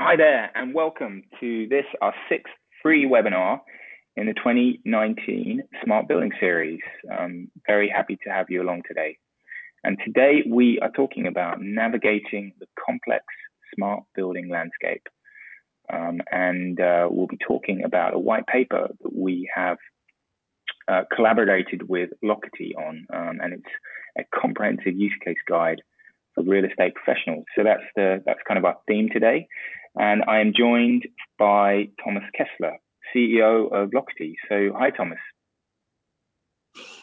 Hi there, and welcome to this, our sixth free webinar in the 2019 Smart Building Series. I'm very happy to have you along today. And today we are talking about navigating the complex smart building landscape. Um, and uh, we'll be talking about a white paper that we have uh, collaborated with Locatee on, um, and it's a comprehensive use case guide for real estate professionals. So that's the that's kind of our theme today. And I am joined by Thomas Kessler, CEO of Locatee. So, hi, Thomas.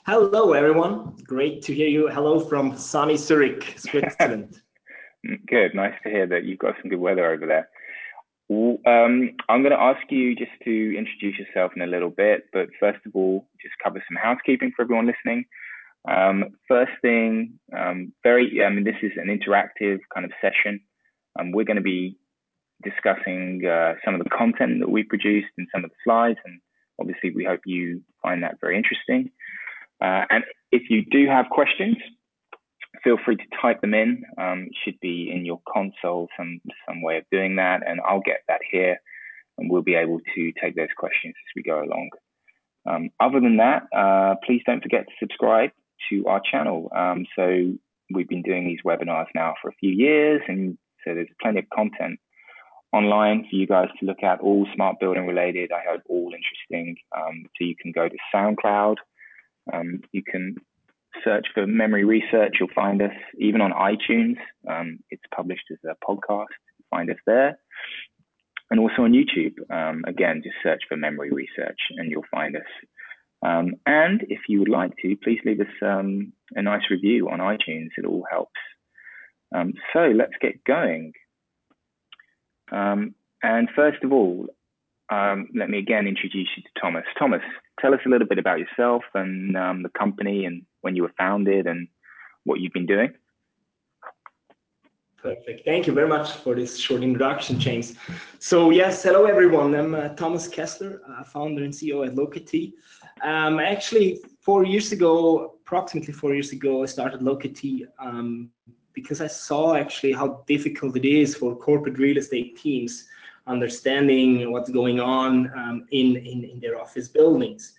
Hello, everyone. Great to hear you. Hello from sunny Zurich, Switzerland. good. Nice to hear that you've got some good weather over there. Um, I'm going to ask you just to introduce yourself in a little bit, but first of all, just cover some housekeeping for everyone listening. Um, first thing, um, very, I mean, this is an interactive kind of session. Um, we're going to be discussing uh, some of the content that we produced and some of the slides. And obviously, we hope you find that very interesting. Uh, and if you do have questions, feel free to type them in. Um, should be in your console, some, some way of doing that. And I'll get that here and we'll be able to take those questions as we go along. Um, other than that, uh, please don't forget to subscribe to our channel. Um, so we've been doing these webinars now for a few years, and so there's plenty of content online for you guys to look at, all smart building related. I hope all interesting. Um, so you can go to SoundCloud. Um, you can search for Memoori research. You'll find us even on iTunes. Um, it's published as a podcast. Find us there. And also on YouTube. Um, again, just search for Memoori research and you'll find us. Um, and if you would like to, please leave us um, a nice review on iTunes. It all helps. so let's get going. Um, and first of all, um, let me again introduce you to Thomas. Thomas, tell us a little bit about yourself and um, the company and when you were founded and what you've been doing. Perfect. Thank you very much for this short introduction, James. So yes, hello everyone. I'm uh, Thomas Kessler, uh, founder and CEO at Locatee. Um, actually, four years ago, approximately four years ago, I started Locatee um, because I saw actually how difficult it is for corporate real estate teams understanding what's going on um, in, in, in, their office buildings.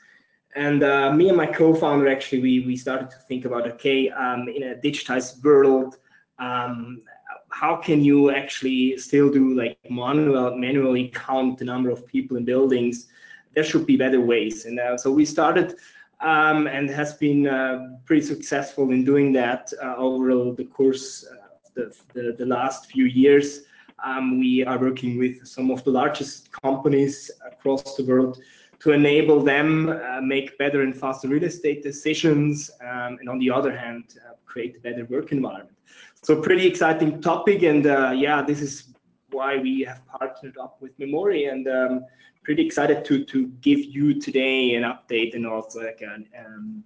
And uh, me and my co-founder actually, we, we started to think about, okay, um, in a digitized world, um, how can you actually still do like manual, manually count the number of people in buildings? There should be better ways. And uh, so we started um, and has been uh, pretty successful in doing that uh, over the course of the, the, the, last few years. Um, we are working with some of the largest companies across the world to enable them uh, make better and faster real estate decisions, um, and on the other hand, uh, create a better work environment. So pretty exciting topic, and uh, yeah, this is why we have partnered up with Memoori, and um, pretty excited to to give you today an update and also like a um,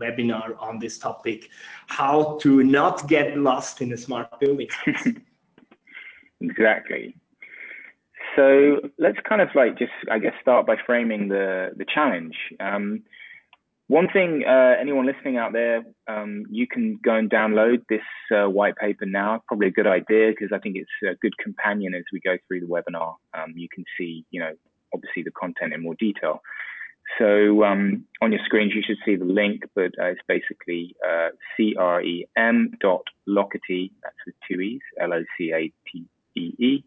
webinar on this topic, how to not get lost in a smart building. exactly. So let's kind of like just I guess start by framing the the challenge. Um, one thing, uh, anyone listening out there, um, you can go and download this uh, white paper now. Probably a good idea because I think it's a good companion as we go through the webinar. Um, you can see, you know, obviously the content in more detail. So um, on your screens, you should see the link, but uh, it's basically uh, crem dot locatee, that's with two E's, L-O-C-A-T-E-E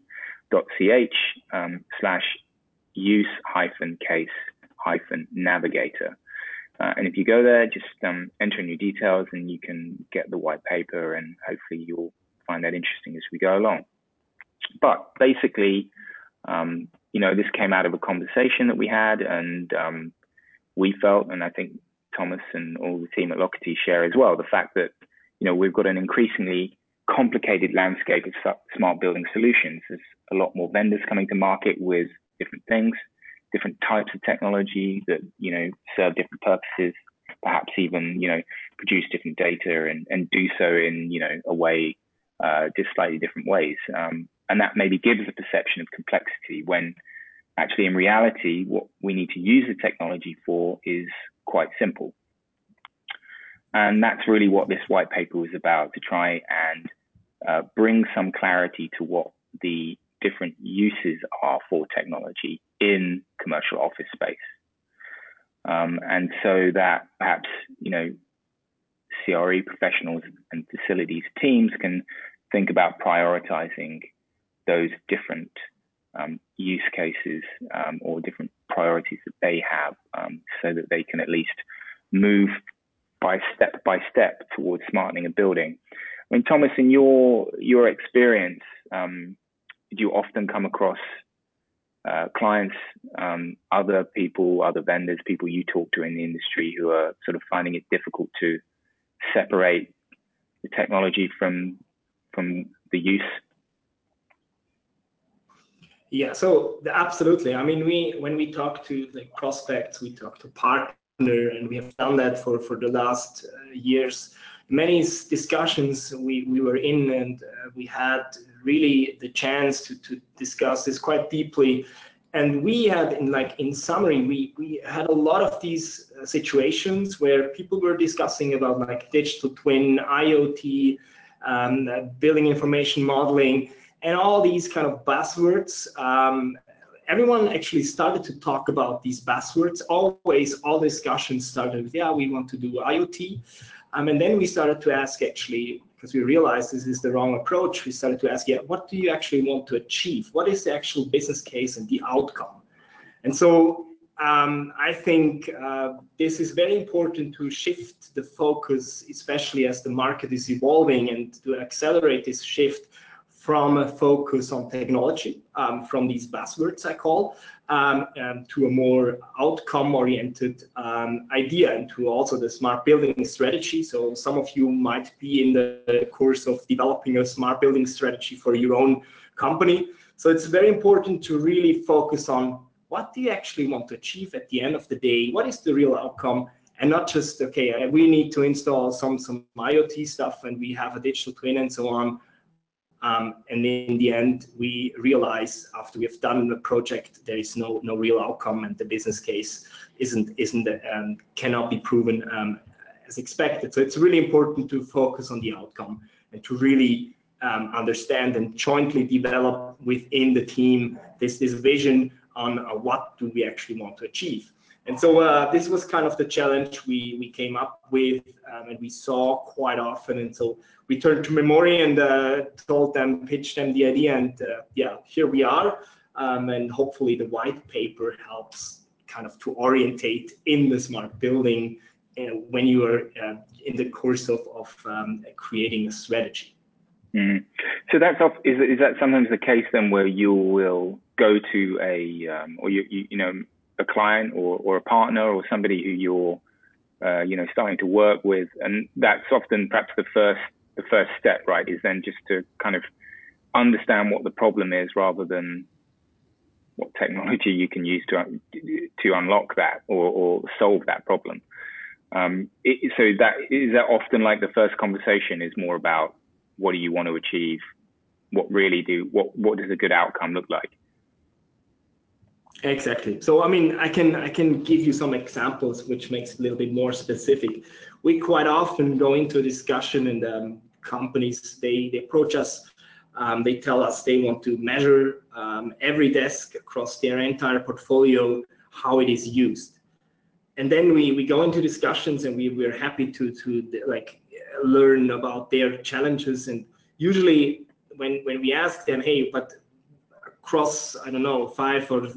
dot ch um, slash use hyphen case hyphen navigator. Uh, and if you go there, just um, enter in your details and you can get the white paper and hopefully you'll find that interesting as we go along. But basically, um, you know, this came out of a conversation that we had, and um, we felt, and I think Thomas and all the team at Locatee share as well, the fact that you know we've got an increasingly complicated landscape of smart building solutions. There's a lot more vendors coming to market with different things, different types of technology that you know serve different purposes, perhaps even you know produce different data and, and do so in you know a way uh, just slightly different ways. Um, and that maybe gives a perception of complexity when actually in reality what we need to use the technology for is quite simple and that's really what this white paper was about to try and uh, bring some clarity to what the different uses are for technology in commercial office space. Um, and so that perhaps, you know, CRE professionals and facilities teams can think about prioritizing those different um, use cases um, or different priorities that they have um, so that they can at least move by step by step towards smartening a building. I mean, Thomas, in your your experience, um, do you often come across uh, clients, um, other people, other vendors, people you talk to in the industry who are sort of finding it difficult to separate the technology from from the use? Yeah, so absolutely. I mean, we when we talk to like prospects, we talk to partner, and we have done that for for the last uh, years. Many discussions we we were in, and uh, we had really the chance to to discuss this quite deeply. And we had, in like in summary, we we had a lot of these uh, situations where people were discussing about like digital twin, IoT, um, building information modeling, and all these kind of buzzwords. Um, everyone actually started to talk about these buzzwords. Always, all discussions started with, yeah, we want to do IoT. Um, and then we started to ask actually, because we realized this is the wrong approach, we started to ask, yeah, what do you actually want to achieve? What is the actual business case and the outcome? And so um, I think uh, this is very important to shift the focus, especially as the market is evolving and to accelerate this shift from a focus on technology, um, from these buzzwords I call, um, um, to a more outcome-oriented um, idea and to also the smart building strategy. So some of you might be in the course of developing a smart building strategy for your own company. So it's very important to really focus on what do you actually want to achieve at the end of the day? What is the real outcome? And not just, okay, we need to install some, some IoT stuff and we have a digital twin and so on. Um, and in the end, we realize after we've done the project, there is no no real outcome, and the business case isn't isn't um, cannot be proven um, as expected. So it's really important to focus on the outcome and to really um, understand and jointly develop within the team this this vision on uh, what do we actually want to achieve. And so uh, this was kind of the challenge we, we came up with um, and we saw quite often. And so we turned to Memoori and uh, told them, pitched them the idea. And uh, yeah, here we are. Um, and hopefully the white paper helps kind of to orientate in the smart building uh, when you are uh, in the course of, of um, creating a strategy. Mm. So that's off, is, is that sometimes the case then where you will go to a, um, or you, you, you know, a client or, or a partner or somebody who you're uh, you know starting to work with and that's often perhaps the first the first step right is then just to kind of understand what the problem is rather than what technology you can use to to unlock that or, or solve that problem. Um, it, so that is that often like the first conversation is more about what do you want to achieve? What really do what what does a good outcome look like Exactly. So I mean, I can I can give you some examples which makes it a little bit more specific. We quite often go into a discussion and um, companies they, they approach us. Um, they tell us they want to measure um, every desk across their entire portfolio how it is used, and then we, we go into discussions and we we're happy to to like learn about their challenges and usually when when we ask them hey but across, I don't know, five or uh,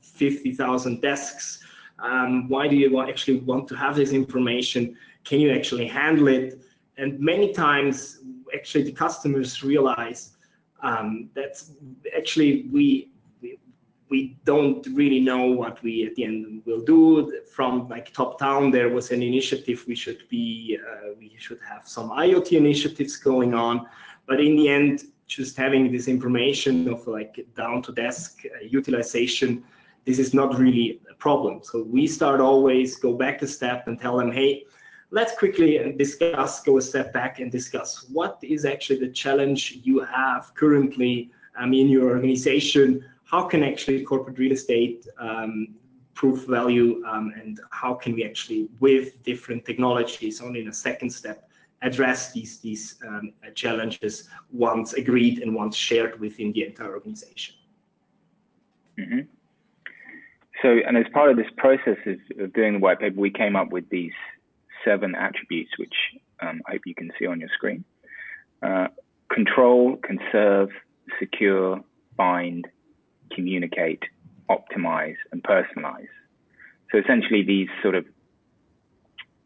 50,000 desks. Um, why do you actually want to have this information? Can you actually handle it? And many times, actually, the customers realize um, that actually we, we don't really know what we at the end will do. From like top down, there was an initiative we should be uh, we should have some IoT initiatives going on, but in the end, just having this information of like down to desk uh, utilization, this is not really a problem. So we start always go back a step and tell them, hey, let's quickly discuss, go a step back and discuss what is actually the challenge you have currently um, in your organization. How can actually corporate real estate um, prove value um, and how can we actually with different technologies only in a second step address these these um, challenges once agreed and once shared within the entire organization. Mm-hmm. So, and as part of this process of, of, doing the white paper, we came up with these seven attributes, which um, I hope you can see on your screen. Uh, control, conserve, secure, find, communicate, optimize, and personalize. So essentially, these sort of,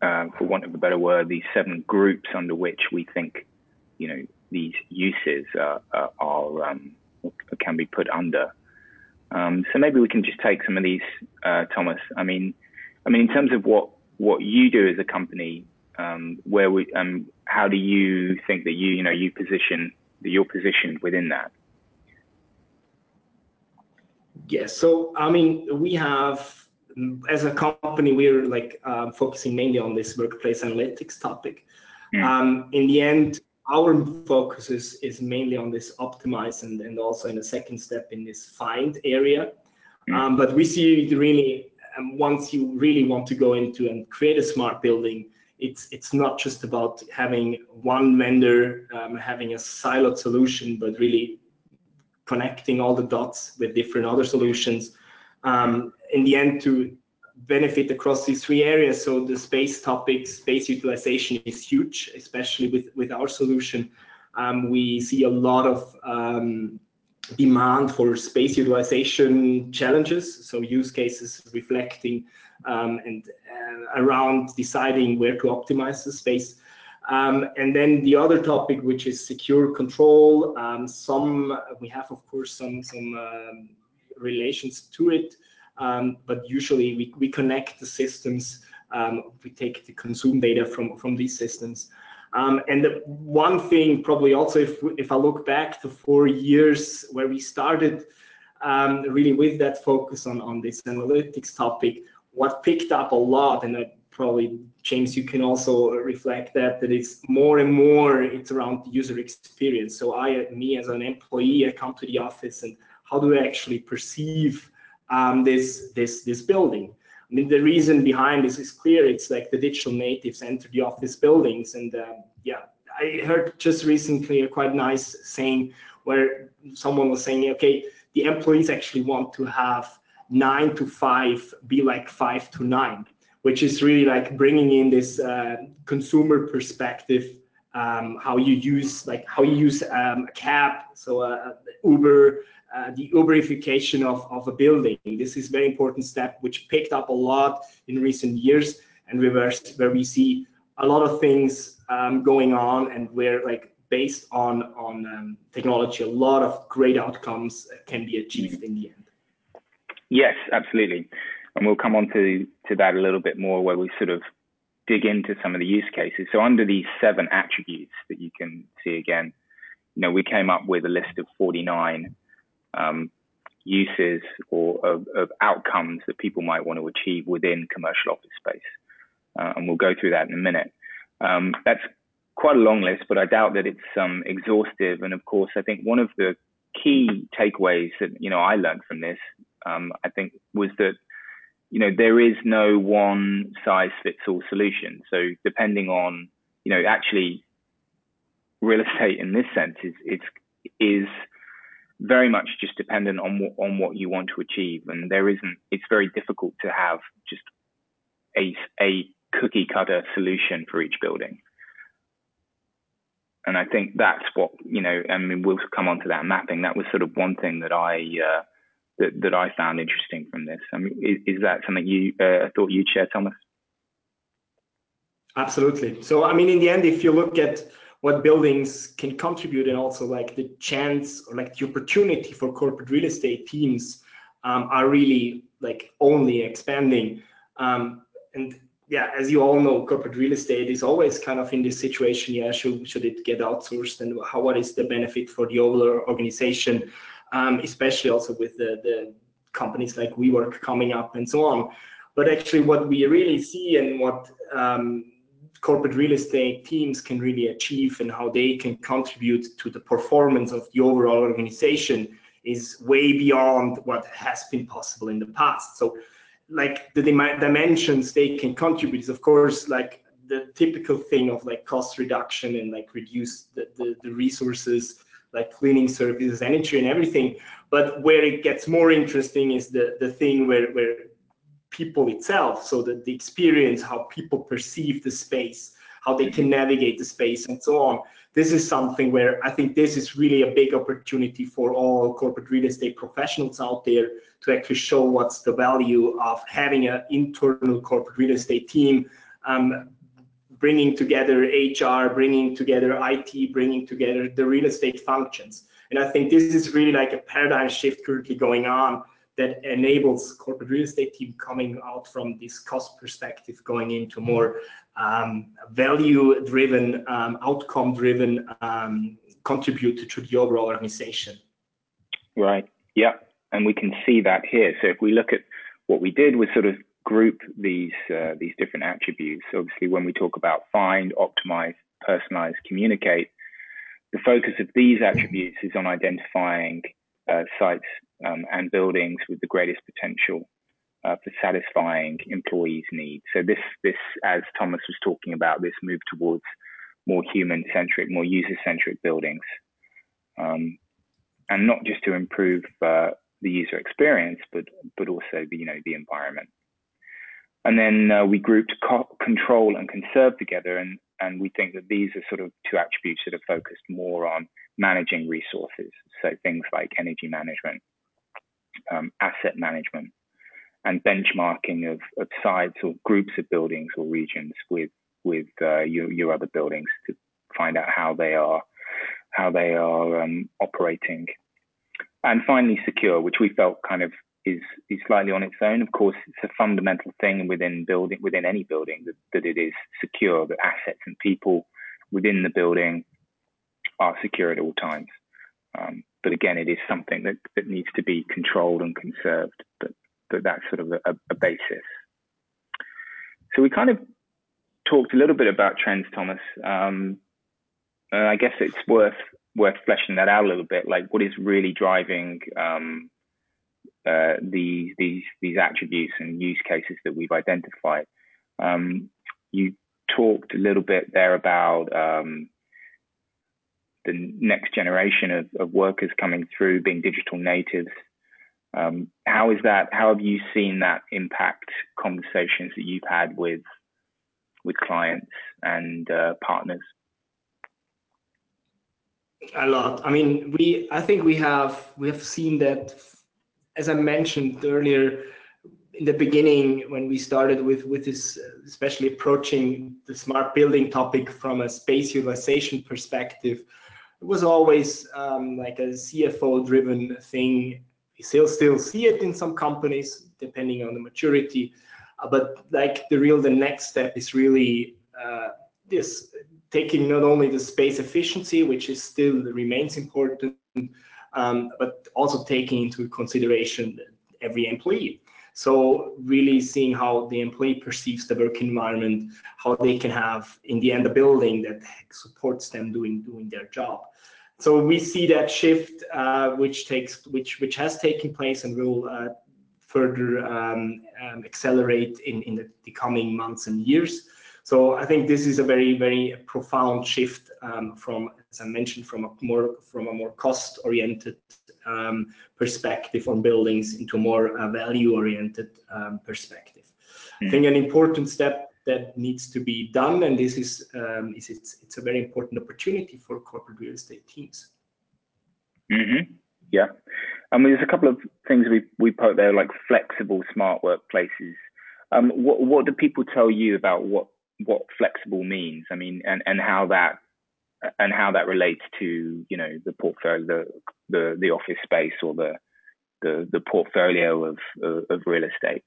uh, for want of a better word, these seven groups under which we think, you know, these uses are, are um, can be put under. Um, so maybe we can just take some of these, uh, Thomas. I mean, I mean, in terms of what what you do as a company, um, where we, um, how do you think that you, you know, you position that you're positioned within that? Yes. So, I mean, we have, as a company, we're like uh, focusing mainly on this workplace analytics topic. Mm. Um, in the end, our focus is, is mainly on this optimize and, and also in a second step in this find area. Mm. Um, but we see it really, um, once you really want to go into and create a smart building, it's it's not just about having one vendor um, having a siloed solution, but really connecting all the dots with different other solutions. Um, in the end, to benefit across these three areas. So the space topic, space utilization is huge, especially with with our solution. Um, we see a lot of um, demand for space utilization challenges, so use cases reflecting um, and uh, around deciding where to optimize the space. Um, and then the other topic, which is secure control. Um, some we have, of course, some some um, relations to it, um, but usually we, we connect the systems. Um, we take the consume data from from these systems. Um, and the one thing, probably also, if if I look back to four years where we started, really with that focus on on this analytics topic, what picked up a lot, and I probably James, you can also reflect that that it's more and more it's around the user experience. So I, me as an employee, I come to the office and how do I actually perceive um, this this this building? I mean, the reason behind this is clear. It's like the digital natives enter the office buildings, and um, yeah, I heard just recently a quite nice saying where someone was saying, okay, the employees actually want to have nine to five be like five to nine, which is really like bringing in this uh, consumer perspective, um, how you use like how you use um, a cab, so uh, Uber, uh, the Uberification of, of a building. This is very important step which picked up a lot in recent years, and reversed where we see a lot of things um, going on, and where like based on on um, technology, a lot of great outcomes can be achieved in the end. Yes, absolutely. And we'll come on to, to that a little bit more where we sort of dig into some of the use cases. So under these seven attributes that you can see again, you know, we came up with a list of 49 um, uses or of, of, outcomes that people might want to achieve within commercial office space. Uh, and we'll go through that in a minute. Um, that's quite a long list, but I doubt that it's um, exhaustive. And of course, I think one of the key takeaways that you know I learned from this um, I think, was that you know there is no one size fits all solution. So depending on you know actually real estate in this sense is it's is very much just dependent on what, on what you want to achieve, and there isn't. It's very difficult to have just a a cookie cutter solution for each building. And I think that's what you know. I mean, we'll come on to that mapping. That was sort of one thing that I uh, that, that I found interesting from this. I mean, is, is that something you uh, thought you'd share, Thomas? Absolutely. So, I mean, in the end, if you look at what buildings can contribute and also like the chance or like the opportunity for corporate real estate teams um, are really like only expanding. Um, and yeah, as you all know, corporate real estate is always kind of in this situation. Yeah, should should it get outsourced, and how what is the benefit for the overall organization? um, especially also with the, the companies like WeWork coming up and so on. But actually, what we really see and what um, corporate real estate teams can really achieve and how they can contribute to the performance of the overall organization is way beyond what has been possible in the past. So, like the dimensions they can contribute is, of course, like the typical thing of like cost reduction and like reduce the, the, the resources like cleaning services, energy and everything. But where it gets more interesting is the, the thing where, where people itself, so that the experience, how people perceive the space, how they can navigate the space and so on. This is something where I think this is really a big opportunity for all corporate real estate professionals out there to actually show what's the value of having an internal corporate real estate team um, bringing together HR, bringing together IT, bringing together the real estate functions. And I think this is really like a paradigm shift currently going on that enables corporate real estate team coming out from this cost perspective, going into more um, value-driven, um, outcome-driven um, contribute to the overall organization. Right. Yeah, and we can see that here. So if we look at what we did was sort of group these uh, these different attributes. Obviously, when we talk about find, optimize, personalize, communicate, the focus of these attributes is on identifying uh, sites um, and buildings with the greatest potential uh, for satisfying employees' needs. So this this, as Thomas was talking about, this move towards more human-centric, more user-centric buildings, um, and not just to improve uh, the user experience, but but also the you know the environment. And then uh, we grouped co- control and conserve together. And, and we think that these are sort of two attributes that are focused more on managing resources. So things like energy management, um, asset management, and benchmarking of, of sites or groups of buildings or regions with, with uh, your, your other buildings to find out how they are, how they are um, operating. And finally, secure, which we felt kind of is is slightly on its own. Of course, it's a fundamental thing within building within any building that, that it is secure. That assets and people within the building are secure at all times. Um, but again, it is something that, that needs to be controlled and conserved. But but that's sort of a, a basis. So we kind of talked a little bit about trends, Thomas. Um, I guess it's worth worth fleshing that out a little bit. Like, what is really driving um, uh, these these these attributes and use cases that we've identified. Um, you talked a little bit there about um, the next generation of, of, workers coming through being digital natives. Um, how is that? How have you seen that impact conversations that you've had with with clients and uh, partners? A lot. I mean, we. I think we have we have seen that as I mentioned earlier, in the beginning when we started with with this, especially approaching the smart building topic from a space utilization perspective, it was always um, like a CFO-driven thing. We still still see it in some companies, depending on the maturity. Uh, but like the real, the next step is really uh, this taking not only the space efficiency, which is still remains important, um, but also taking into consideration every employee. So really seeing how the employee perceives the work environment, how they can have in the end a building that supports them doing doing their job. So we see that shift, uh, which takes which which has taken place and will uh, further um, um, accelerate in in the, the, coming months and years. So I think this is a very very profound shift um, from as I mentioned, from a more from a more cost-oriented um, perspective on buildings into a more uh, value-oriented um, perspective. Mm. I think an important step that needs to be done, and this is um, is it's it's a very important opportunity for corporate real estate teams. Mm-hmm. Yeah, I mean, there's a couple of things we we put there, like flexible smart workplaces. Um, what what do people tell you about what what flexible means? I mean, and and how that and how that relates to you know the portfolio, the the, the office space or the the, the portfolio of, of, of real estate.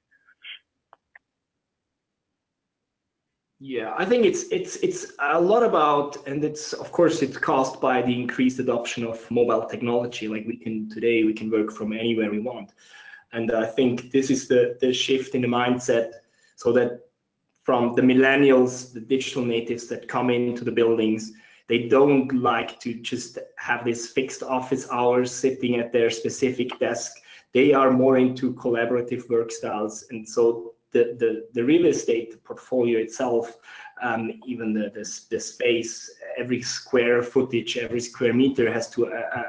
Yeah, I think it's it's it's a lot about, and it's of course it's caused by the increased adoption of mobile technology. Like we can today, we can work from anywhere we want, and I think this is the the shift in the mindset, so that from the millennials, the digital natives that come into the buildings, they don't like to just have this fixed office hours sitting at their specific desk. They are more into collaborative work styles. And so the, the, the real estate portfolio itself um, even the, the, the space, every square footage, every square meter has to uh, uh,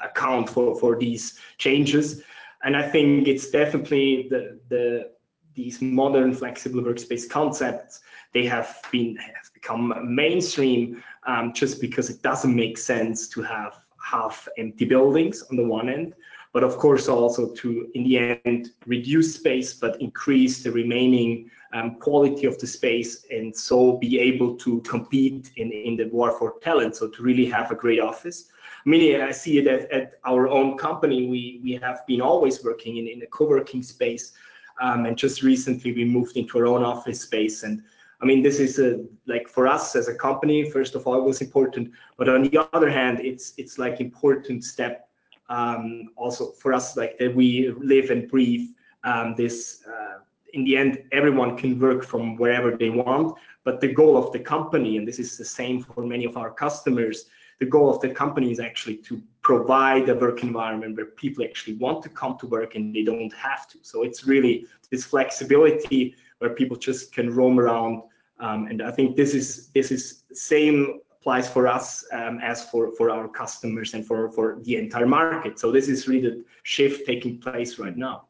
account for, for these changes. And I think it's definitely the, the these modern flexible workspace concepts, they have been have become mainstream um, just because it doesn't make sense to have half empty buildings on the one end, but of course also to, in the end, reduce space, but increase the remaining um, quality of the space and so be able to compete in, in the war for talent. So to really have a great office. I mean, I see it at, at our own company. We, we have been always working in, in a co-working space. Um, and just recently we moved into our own office space. And I mean, this is a, like for us as a company, first of all, it was important. But on the other hand, it's it's like important step um, also for us, like that we live and breathe um, this. Uh, in the end, everyone can work from wherever they want. But the goal of the company, and this is the same for many of our customers, the goal of the company is actually to provide a work environment where people actually want to come to work and they don't have to. So it's really this flexibility where people just can roam around. Um, and I think this is this is same applies for us um, as for for our customers and for for the entire market. So this is really the shift taking place right now.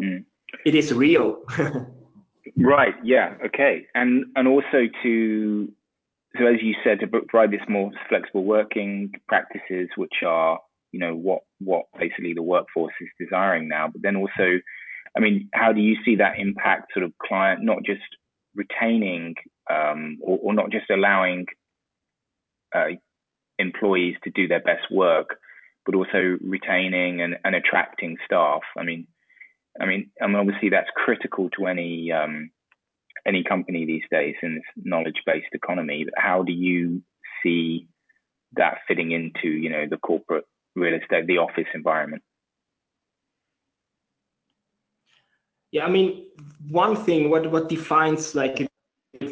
Mm. It is real. right. Yeah. Okay. And and also to so as you said, to provide this more flexible working practices, which are you know what what basically the workforce is desiring now. But then also, I mean, how do you see that impact sort of client, not just retaining um, or, or, not just allowing uh, employees to do their best work, but also retaining and, and attracting staff. I mean, I mean, I mean, obviously that's critical to any um, any company these days in this knowledge-based economy. But how do you see that fitting into, you know, the corporate real estate, the office environment? Yeah, I mean, one thing, what what defines like a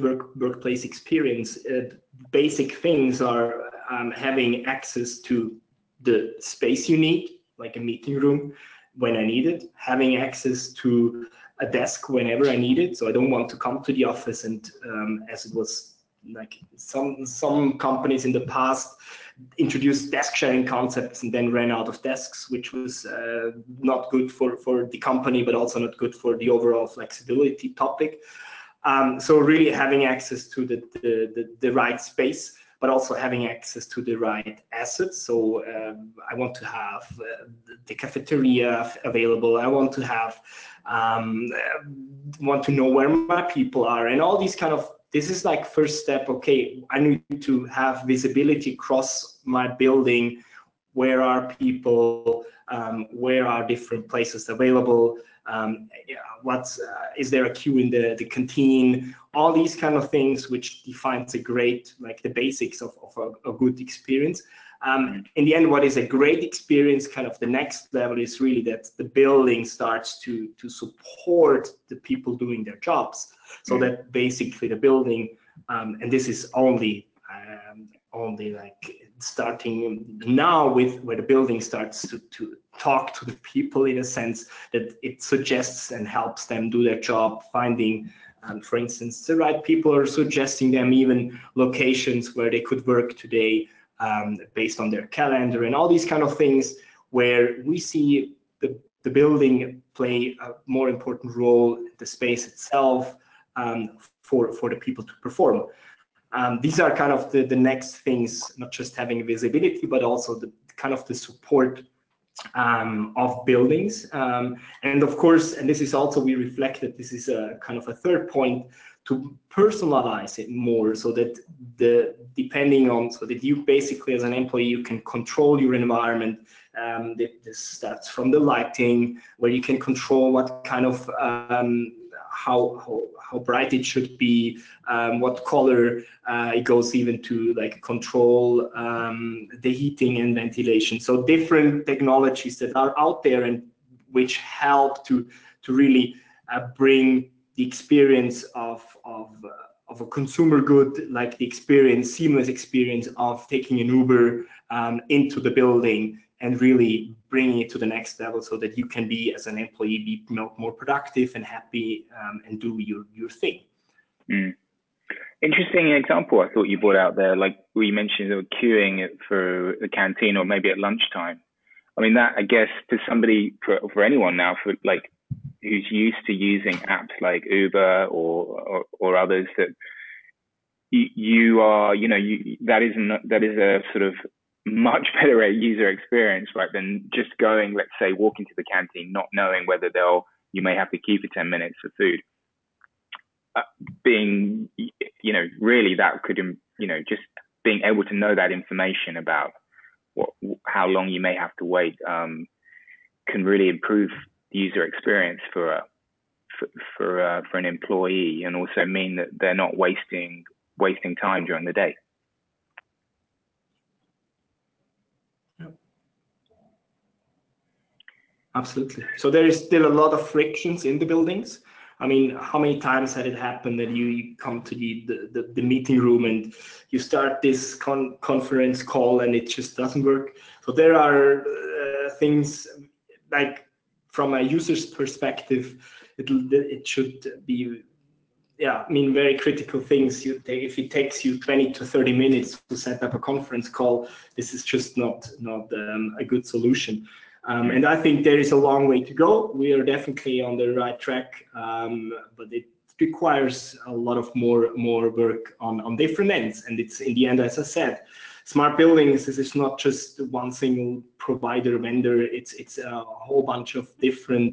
work, workplace experience, uh, basic things are um, having access to the space you need, like a meeting room when I need it, having access to a desk whenever I need it. So I don't want to come to the office and um, as it was like some some companies in the past introduced desk sharing concepts and then ran out of desks, which was uh, not good for for the company, but also not good for the overall flexibility topic. Um, so really having access to the, the, the, the right space but also having access to the right assets. So um, I want to have uh, the cafeteria available. I want to have um, want to know where my people are, and all these kind of. This is like first step. Okay, I need to have visibility across my building. Where are people? Um, where are different places available? Um, what's uh, is there a queue in the, the canteen? All these kind of things, which defines a great, like the basics of, of a, a good experience. Um, in the end, what is a great experience, kind of the next level is really that the building starts to, to support the people doing their jobs. So mm-hmm. that basically the building, um, and this is only um, only like starting now with where the building starts to, to talk to the people in a sense that it suggests and helps them do their job finding um, for instance the right people or suggesting them even locations where they could work today um, based on their calendar and all these kind of things where we see the, the building play a more important role the space itself um, for for the people to perform um, these are kind of the, the next things, not just having visibility, but also the kind of the support um, of buildings. Um, and of course, and this is also we reflected, this is a kind of a third point to personalize it more so that the depending on so that you basically as an employee you can control your environment um, this starts from the lighting where you can control what kind of um, how, how, how bright it should be, um, what color. Uh, it goes even to like control um, the heating and ventilation. So different technologies that are out there and which help to to really uh, bring the experience of of of a consumer good, like the experience, seamless experience of taking an Uber um, into the building and really bringing it to the next level so that you can be as an employee be more productive and happy um, and do your, your thing mm. interesting example I thought you brought out there, like we mentioned queuing for the canteen or maybe at lunchtime. I mean, that I guess to somebody for, for anyone now, for like who's used to using apps like Uber or or, or others that you, are, you know, you that is not, that is a sort of much better user experience, right, than just going, let's say, walking to the canteen, not knowing whether they'll you may have to queue for ten minutes for food. Uh, being, you know, really that could, you know, just being able to know that information about what, how long you may have to wait um, can really improve the user experience for a, for for, uh, for an employee, and also mean that they're not wasting wasting time during the day. Absolutely. So there is still a lot of frictions in the buildings. I mean, how many times had it happened that you, you come to the, the, the, meeting room and you start this con- conference call and it just doesn't work? So there are uh, things like from a user's perspective, it, it should be, yeah, I mean, very critical things. You take, if it takes you 20 to 30 minutes to set up a conference call, this is just not, not um, a good solution. Um, and I think there is a long way to go. We are definitely on the right track, um, but it requires a lot of more more work on on different ends. And it's in the end, as I said, smart buildings this is not just one single provider vendor. It's it's a whole bunch of different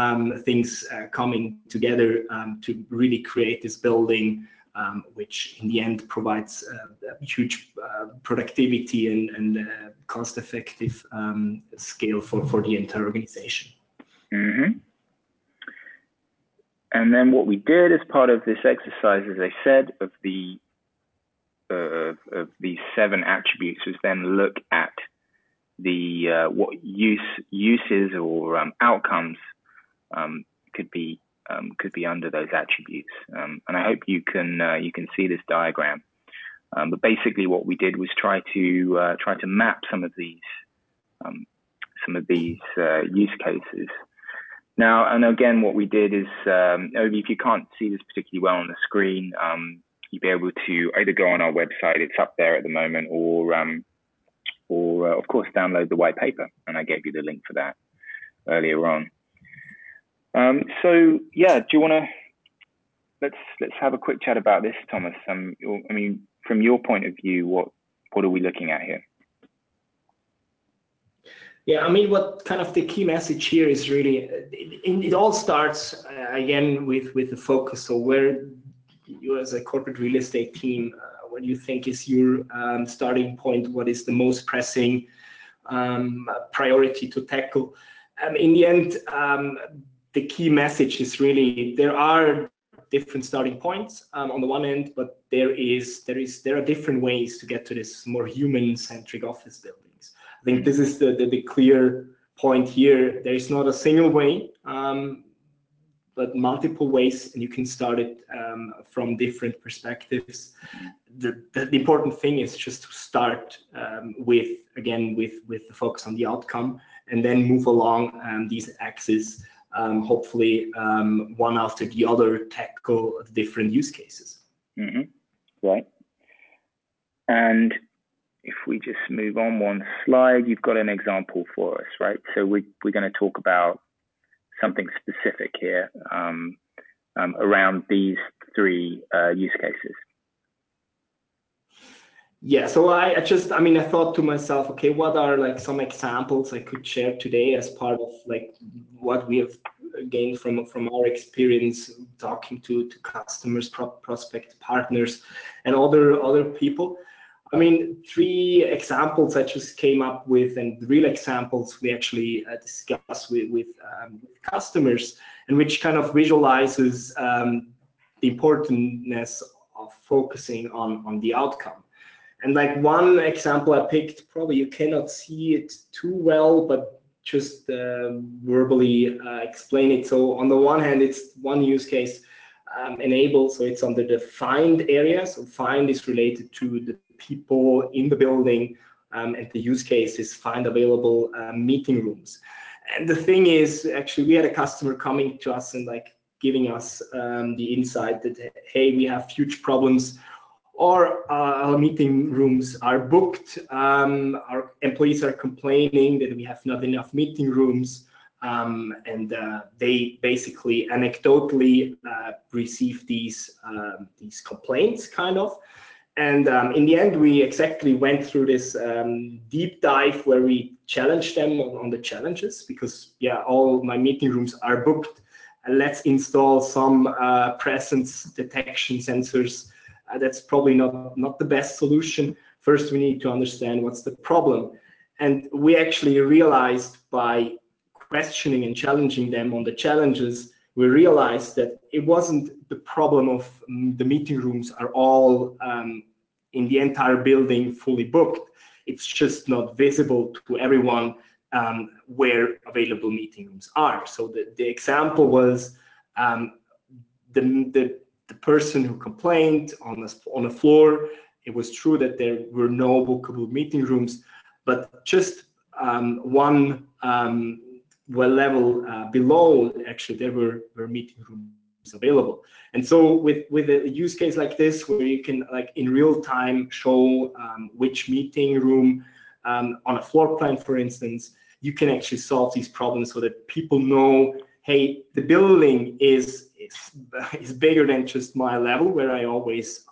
um, things uh, coming together um, to really create this building um, which in the end provides uh, huge uh, productivity and, and uh, cost-effective um, scale for, for the entire organization. Mm-hmm. And then what we did as part of this exercise, as I said, of the uh, of these seven attributes, was then look at the uh, what use uses or um, outcomes um, could be um, could be under those attributes. Um, and I hope you can uh, you can see this diagram. Um, but basically, what we did was try to uh, try to map some of these um, some of these uh, use cases. Now, and again, what we did is, um, if you can't see this particularly well on the screen, um, you'll be able to either go on our website; it's up there at the moment, or or uh, of course download the white paper. And I gave you the link for that earlier on. Um, so yeah, do you want to let's let's have a quick chat about this, Thomas? Um, I mean, from your point of view, what what are we looking at here? Yeah, I mean, what kind of the key message here is really it, it all starts uh, again with with the focus. So where you as a corporate real estate team, uh, what do you think is your um, starting point? What is the most pressing um, priority to tackle? Um, in the end, um, the key message is really there are different starting points um, on the one end, but there is there is there are different ways to get to this more human-centric office buildings. I think this is the, the, the clear point here. There is not a single way, um, but multiple ways, and you can start it um, from different perspectives. The, the, the, important thing is just to start um, with again with with the focus on the outcome, and then move along um, these axes um, hopefully um, one after the other tackle different use cases. Mm-hmm. Right. And if we just move on one slide, you've got an example for us, right? So we, we're going to talk about something specific here um, um, around these three uh, use cases. Yeah, so I, I, just, I mean, I thought to myself, okay, what are like some examples I could share today as part of like what we have gained from from our experience talking to to customers, pro prospect partners, and other other people. I mean, three examples I just came up with, and real examples we actually uh, discuss with with, um, customers, and which kind of visualizes um, the importance of focusing on on the outcome. And like one example I picked, probably you cannot see it too well, but just uh, verbally uh, explain it. So on the one hand, it's one use case um, enabled, so it's under the find area. So find is related to the people in the building, um, and the use cases find available uh, meeting rooms. And the thing is, actually, we had a customer coming to us and like, giving us um, the insight that hey, we have huge problems or uh, our meeting rooms are booked. Um, our employees are complaining that we have not enough meeting rooms. Um, and uh, they basically anecdotally uh, receive these um, these complaints, kind of. And um, in the end, we exactly went through this um, deep dive where we challenged them on, on, the challenges because, yeah, all my meeting rooms are booked. let's install some uh, presence detection sensors uh, that's probably not, not the best solution. First, we need to understand what's the problem. And we actually realized by questioning and challenging them on the challenges, we realized that it wasn't the problem of um, the meeting rooms are all um, in the entire building fully booked. It's just not visible to everyone um, where available meeting rooms are. So the, the example was um, the, the the person who complained on the, on the floor, it was true that there were no bookable meeting rooms, but just um, one um, well level uh, below, actually, there were, were meeting rooms available. And so with, with a use case like this, where you can like in real time show um, which meeting room um, on a floor plan, for instance, you can actually solve these problems so that people know, hey, the building is is, is bigger than just my level where I always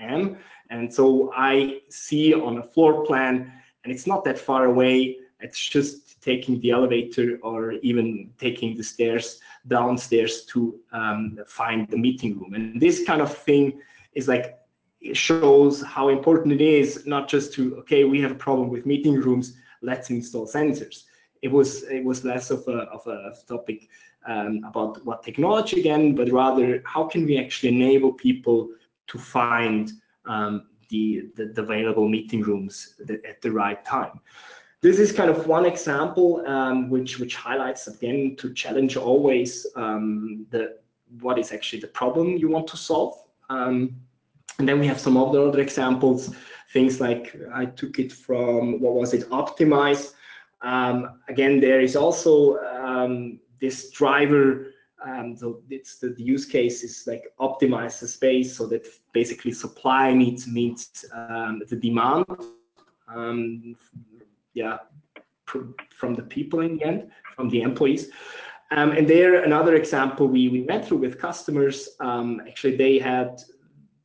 am. And so I see on a floor plan, and it's not that far away. It's just taking the elevator or even taking the stairs downstairs to um, find the meeting room. And this kind of thing is like it shows how important it is not just to okay we have a problem with meeting rooms let's install sensors it was it was less of a of a topic um, about what technology again, but rather how can we actually enable people to find um, the, the, the, available meeting rooms at the right time. This is kind of one example um, which which highlights again to challenge always um, the what is actually the problem you want to solve. Um, and then we have some other other examples, things like I took it from what was it, Optimize. Um, again, there is also um, this driver um, so it's the, the, use case is like optimize the space so that basically supply needs meets the demand um, yeah from the people in the end from the employees um, and there another example we, we went through with customers um, actually they had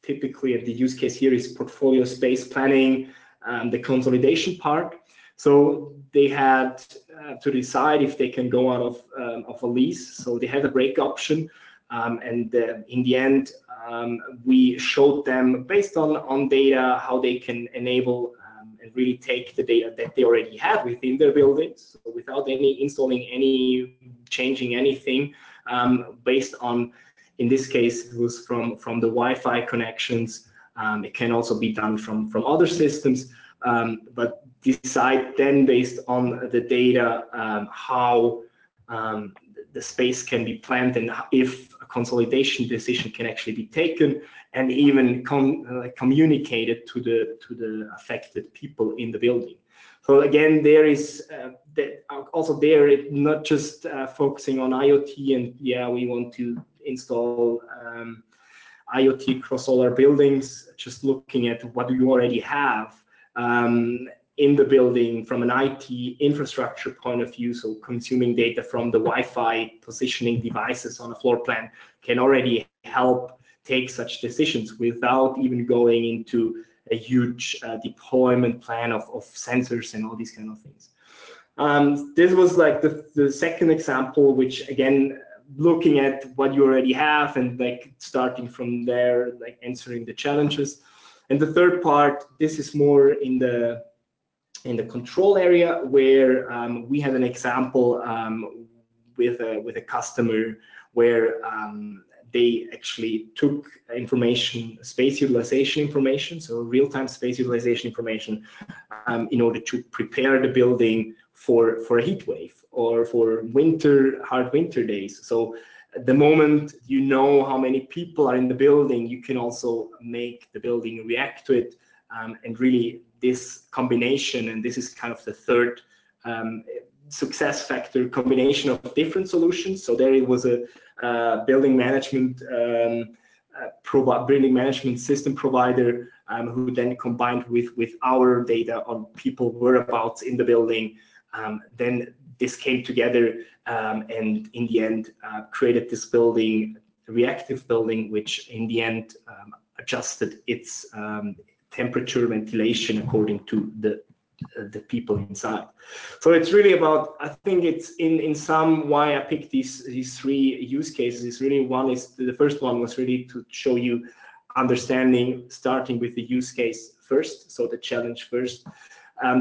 typically the use case here is portfolio space planning um, the consolidation part so they had uh, to decide if they can go out of, um, of a lease. So they had a break option. Um, and uh, in the end, we showed them based on, on data how they can enable and really take the data that they already have within their buildings so without any installing any changing anything um, based on in this case it was from from the Wi-Fi connections. Um, it can also be done from from other systems um, but decide then based on the data um, how um, the space can be planned and if a consolidation decision can actually be taken and even com uh, communicated to the to the affected people in the building. So again, there is uh, the, also there not just uh, focusing on IoT and yeah, we want to install um, IoT across all our buildings, just looking at what you already have um, in the building from an IT infrastructure point of view, so consuming data from the Wi-Fi positioning devices on a floor plan can already help take such decisions without even going into a huge uh, deployment plan of, of sensors and all these kind of things. Um, this was like the, the second example, which again, looking at what you already have and like starting from there, like answering the challenges. And the third part, this is more in the in the control area where um, we had an example um, with a with a customer where um, they actually took information, space utilization information, so real-time space utilization information, um, in order to prepare the building for for a heat wave or for winter hard winter days. So the moment you know how many people are in the building, you can also make the building react to it um, and really this combination, and this is kind of the third um, success factor combination of different solutions. So there it was a building management um, uh, building management system provider um, who then combined with with our data on people whereabouts in the building. Um, then this came together um, and in the end uh, created this building, reactive building, which in the end um, adjusted its um, temperature ventilation according to the uh, the people inside. So it's really about, I think it's in, in some why I picked these, these three use cases is really one is the first one was really to show you understanding, starting with the use case first, so the challenge first.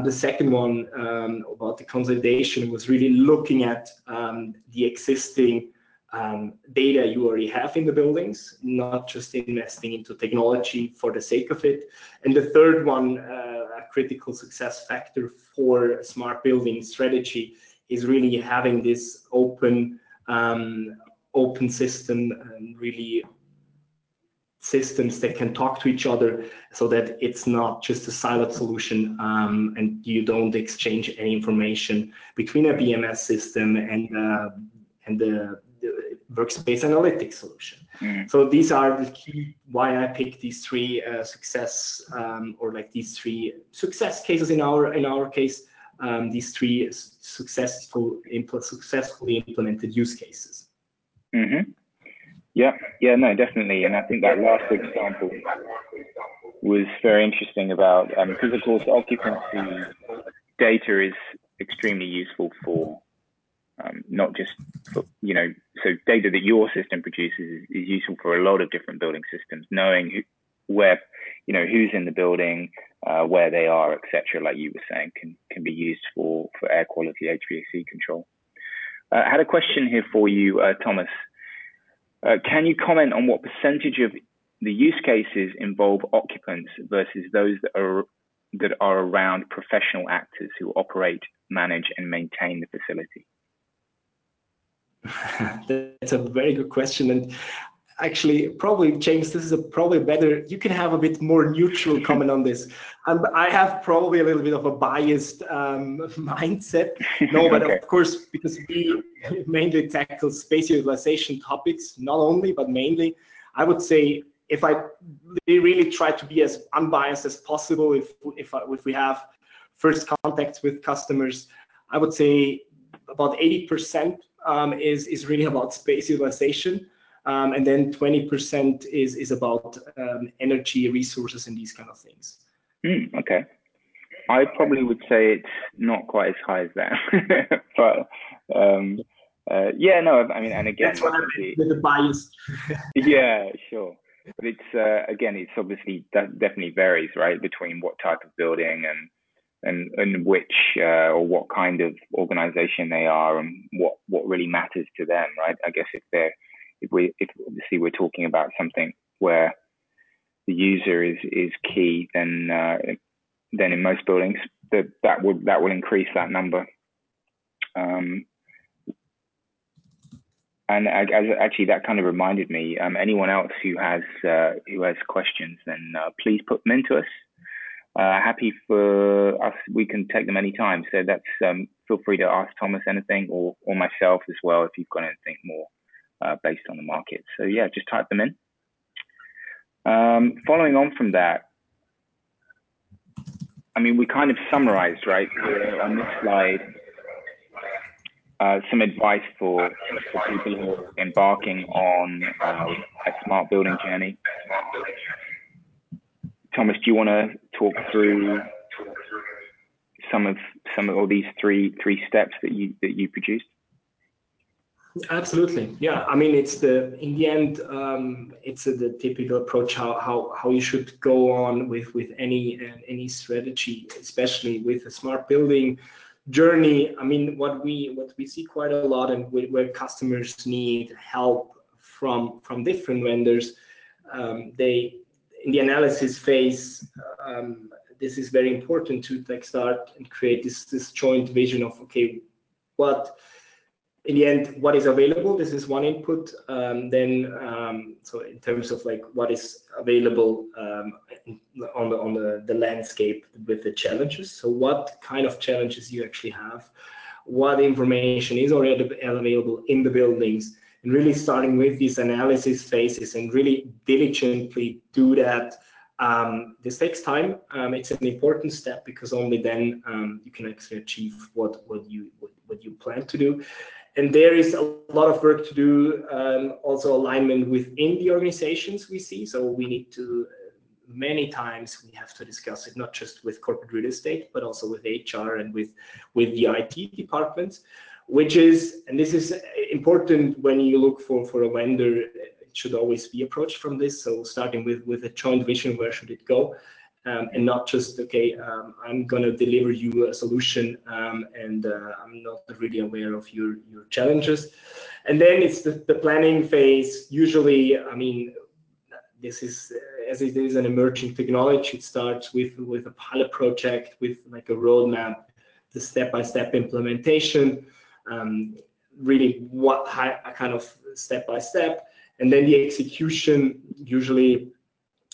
The second one um, about the consolidation was really looking at um, the existing um, data you already have in the buildings, not just investing into technology for the sake of it. And the third one, uh, a critical success factor for smart building strategy is really having this open, um, open system and really systems that can talk to each other so that it's not just a siloed solution um, and you don't exchange any information between a BMS system and, uh, and the workspace analytics solution. Mm. So these are the key why I picked these three uh, success um, or like these three success cases in our in our case. Um, these three successful impl successfully implemented use cases. Mm-hmm. Yeah, yeah, no, definitely, and I think that last example was very interesting about because um, of course occupancy data is extremely useful for um, not just for, you know, so data that your system produces is, is useful for a lot of different building systems. Knowing who, where, you know, who's in the building, uh, where they are, etc. Like you were saying, can can be used for for air quality HVAC control. Uh, I had a question here for you, uh, Thomas. Uh, can you comment on what percentage of the use cases involve occupants versus those that are that are around professional actors who operate, manage, and maintain the facility? That's a very good question. And actually, probably, James, this is a probably better, you can have a bit more neutral comment on this. Um, I have probably a little bit of a biased um, mindset. No, but okay. of course, because we mainly tackle space utilization topics, not only, but mainly, I would say if I really try to be as unbiased as possible, if, if, if we have first contacts with customers, I would say about 80% um, is, is really about space utilization. Um, and then 20% is, is about um, energy, resources, and these kind of things. Mm, okay. I probably would say it's not quite as high as that, but um, uh, yeah, no, I mean, and again, that's what I mean with the bias. yeah, sure, but it's uh, again, it's obviously that definitely varies, right, between what type of building and and and which uh, or what kind of organization they are and what what really matters to them right? I guess if they're if we if obviously we're talking about something where the user is is key then uh, then in most buildings that that will that will increase that number. Um, and as, actually that kind of reminded me um, anyone else who has uh, who has questions then uh, please put them into us uh, happy for us. We can take them anytime. So that's um, feel free to ask Thomas anything or or myself as well if you've got anything more uh, based on the market. So yeah, just type them in. Um, following on from that, I mean, we kind of summarized right on this slide. Uh, some advice for, for people who are embarking on uh, a smart building journey. Thomas, do you want to talk through some of some of all these three three steps that you that you produced? Absolutely, yeah. I mean, it's the in the end, um, it's a, the typical approach how how how you should go on with with any uh, any strategy, especially with a smart building journey. I mean, what we what we see quite a lot, and where customers need help from from different vendors, um, they in the analysis phase, um, this is very important to like start and create this this joint vision of okay, what in the end what is available. This is one input. Um, then um, so in terms of like what is available um, on the on the, the landscape with the challenges. So what kind of challenges you actually have. what information is already available in the buildings, and really starting with these analysis phases and really diligently do that. Um, this takes time. Um, it's an important step because only then um, you can actually achieve what what you what, what, you plan to do. And there is a lot of work to do. Um, also alignment within the organizations we see. So we need to many times we have to discuss it not just with corporate real estate but also with hr and with with the it departments which is and this is important when you look for for a vendor it should always be approached from this. So starting with with a joint vision where should it go? Um, and not just okay um, i'm going to deliver you a solution um, and uh, i'm not really aware of your your challenges. And then it's the, the planning phase. Usually i mean this is as it is an emerging technology, it starts with, with a pilot project, with like a roadmap, the step-by-step implementation, um, really what kind of step-by-step, and then the execution, usually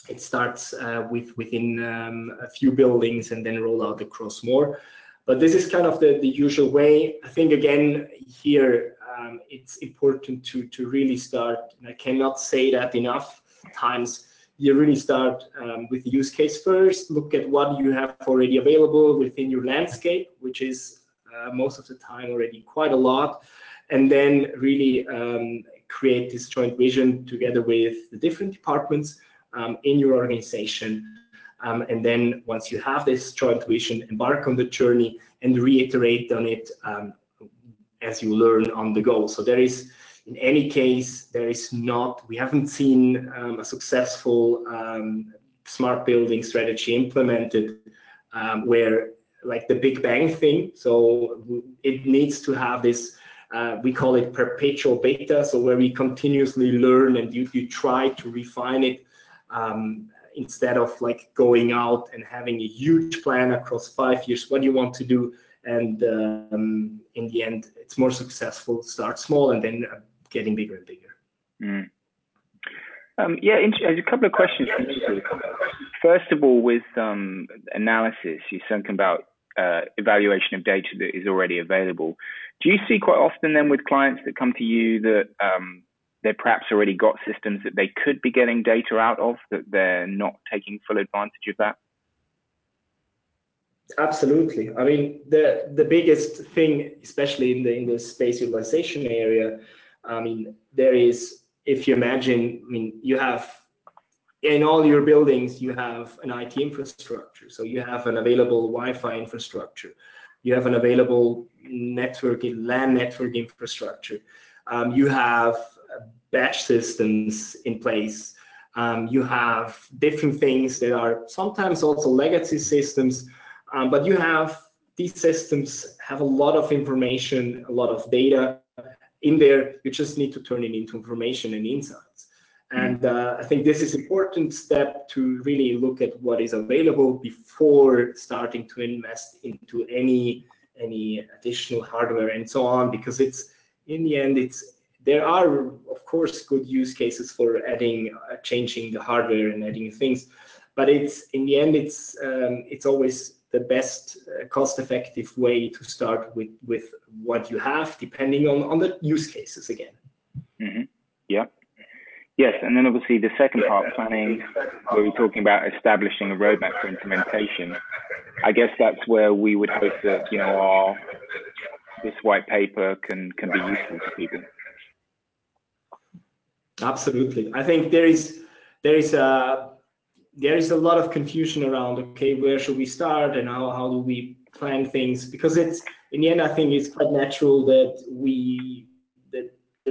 it starts uh, with within um, a few buildings and then roll out across more. But this is kind of the, the usual way. I think again here um, it's important to to really start. I cannot say that enough times you really start um, with the use case first, look at what you have already available within your landscape, which is most of the time already quite a lot, and then really um, create this joint vision together with the different departments um, in your organization. Um, and then once you have this joint vision, embark on the journey and reiterate on it um, as you learn on the go. So there is in any case, there is not, we haven't seen um, a successful um, smart building strategy implemented where like the Big Bang thing. So it needs to have this, uh, we call it perpetual beta. So where we continuously learn and you, you try to refine it um, instead of like going out and having a huge plan across five years, what you want to do. And um, in the end, it's more successful, start small and then uh, getting bigger and bigger. Mm. Um, yeah, a couple of questions. First of all, with um, analysis, you're talking about uh, evaluation of data that is already available. Do you see quite often then with clients that come to you that um, they perhaps already got systems that they could be getting data out of that they're not taking full advantage of that? Absolutely. I mean, the the biggest thing, especially in the in the space utilization area, I mean, there is, if you imagine, I mean, you have in all your buildings, you have an IT infrastructure. So you have an available Wi-Fi infrastructure. You have an available network, LAN network infrastructure. Um, you have batch systems in place. Um, you have different things that are sometimes also legacy systems, um, but you have these systems have a lot of information, a lot of data, in there, you just need to turn it into information and insights. And uh, I think this is important step to really look at what is available before starting to invest into any any additional hardware and so on, because it's in the end, it's there are of course good use cases for adding, uh, changing the hardware and adding things, but it's in the end, it's um, it's always the best uh, cost-effective way to start with with what you have, depending on on the use cases again. Mm-hmm. Yeah. Yes, and then obviously the second part, planning, where we're talking about establishing a roadmap for implementation. I guess that's where we would hope that you know our this white paper can can be useful to people. Absolutely, I think there is there is a there is a lot of confusion around okay where should we start and how, how do we plan things because it's in the end i think it's quite natural that we that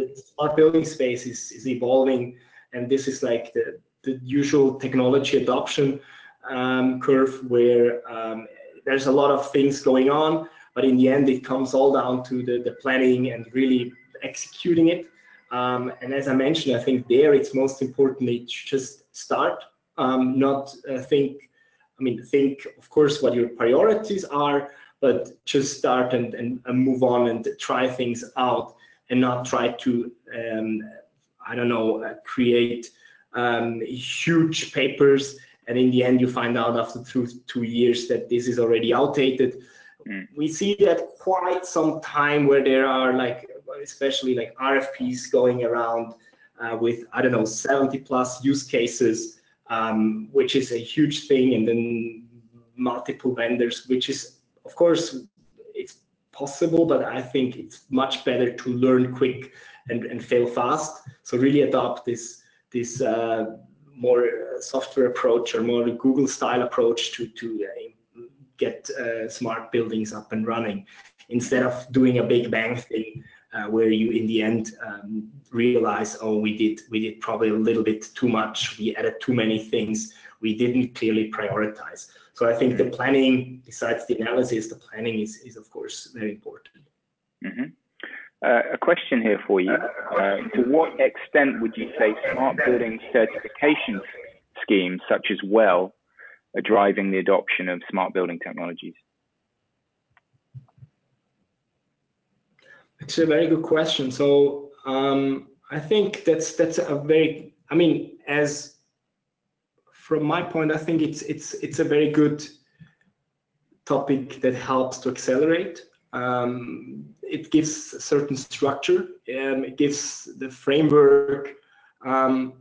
the smart building space is, is evolving and this is like the, the usual technology adoption um, curve where um, there's a lot of things going on but in the end it comes all down to the, the planning and really executing it. Um, and as i mentioned i think there it's most importantly to just start um, not uh, think, I mean, think, of course, what your priorities are, but just start and, and, and move on and try things out and not try to, um, I don't know, uh, create um, huge papers. And in the end, you find out after two, two years that this is already outdated. mm. we see that quite some time where there are like, especially like RFPs going around uh, with, I don't know, 70 plus use cases, um, which is a huge thing. And then multiple vendors, which is, of course, possible, but I think it's much better to learn quick and, and fail fast. So really adopt this, this uh, more uh, software approach or more Google style approach to, to uh, get uh, smart buildings up and running instead of doing a big bang thing uh, where you in the end um, realize oh we did we did probably a little bit too much. We added too many things. We didn't clearly prioritize so i think the planning besides the analysis the planning is is of course very important mm-hmm. uh, a question here for you uh, to what extent would you say smart building certification schemes such as well are driving the adoption of smart building technologies It's a very good question. So um, I think that's that's a very. I mean, as from my point, I think it's it's it's a very good topic that helps to accelerate. Um, it gives a certain structure. Um, it gives the framework um,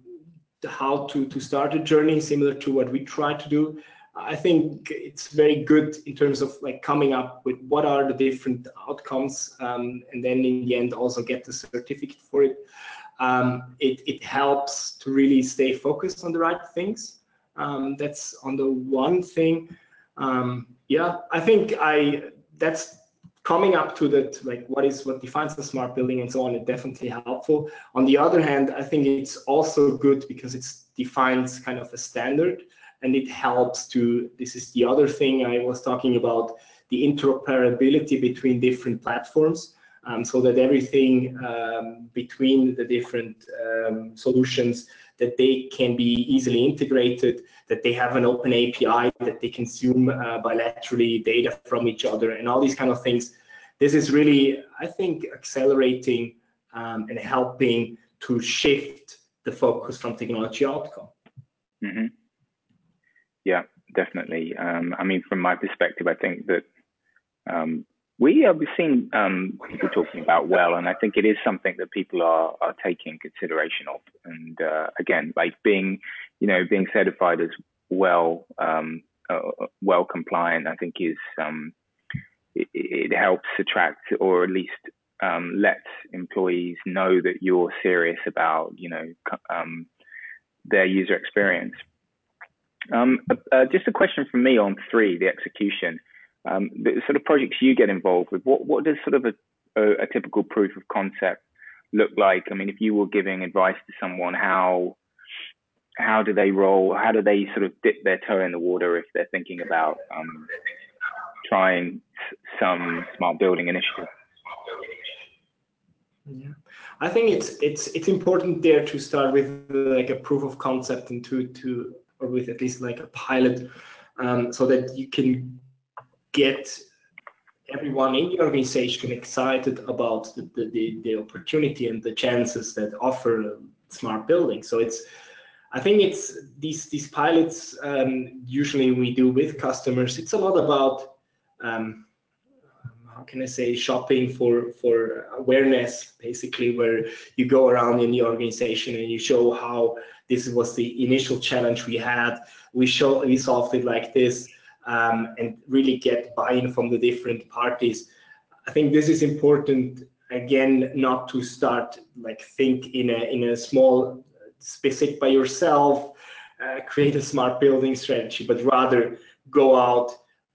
how to to start a journey, similar to what we try to do. I think it's very good in terms of like coming up with what are the different outcomes, um, and then in the end also get the certificate for it. Um, it, it helps to really stay focused on the right things. Um, that's on the one thing. Um, yeah, I think I that's coming up to that like what is what defines a smart building and so on. It definitely helpful. On the other hand, I think it's also good because it defines kind of a standard and it helps to, this is the other thing I was talking about, the interoperability between different platforms. Um, so that everything um, between the different um, solutions that they can be easily integrated, that they have an open API, that they consume uh, bilaterally data from each other, and all these kind of things. This is really, I think, accelerating um, and helping to shift the focus from technology outcome. Mm -hmm. Yeah, definitely. Um, I mean, from my perspective, I think that um, we have seen um, people talking about well, and I think it is something that people are are taking consideration of. And uh, again, like being, you know, being certified as well, um, uh, well compliant, I think is um, it, it, helps attract or at least um, lets employees know that you're serious about, you know, their user experience. Um, uh, just a question from me on three, the execution. Um, the sort of projects you get involved with, what, what does sort of a, a, a, typical proof of concept look like? I mean, if you were giving advice to someone, how how do they roll? How do they sort of dip their toe in the water if they're thinking about um, trying some smart building initiative? Yeah, I think it's it's it's important there to start with like a proof of concept and to to or with at least like a pilot um, so that you can get everyone in the organization excited about the, the, the, opportunity and the chances that offer smart building. So it's, I think it's these these pilots um, usually we do with customers. It's a lot about um, how can I say shopping for for awareness, basically, where you go around in the organization and you show how this was the initial challenge we had. We show we solved it like this, um, and really get buy-in from the different parties. I think this is important again, not to start like think in a in a small specific by yourself, uh, create a smart building strategy, but rather go out,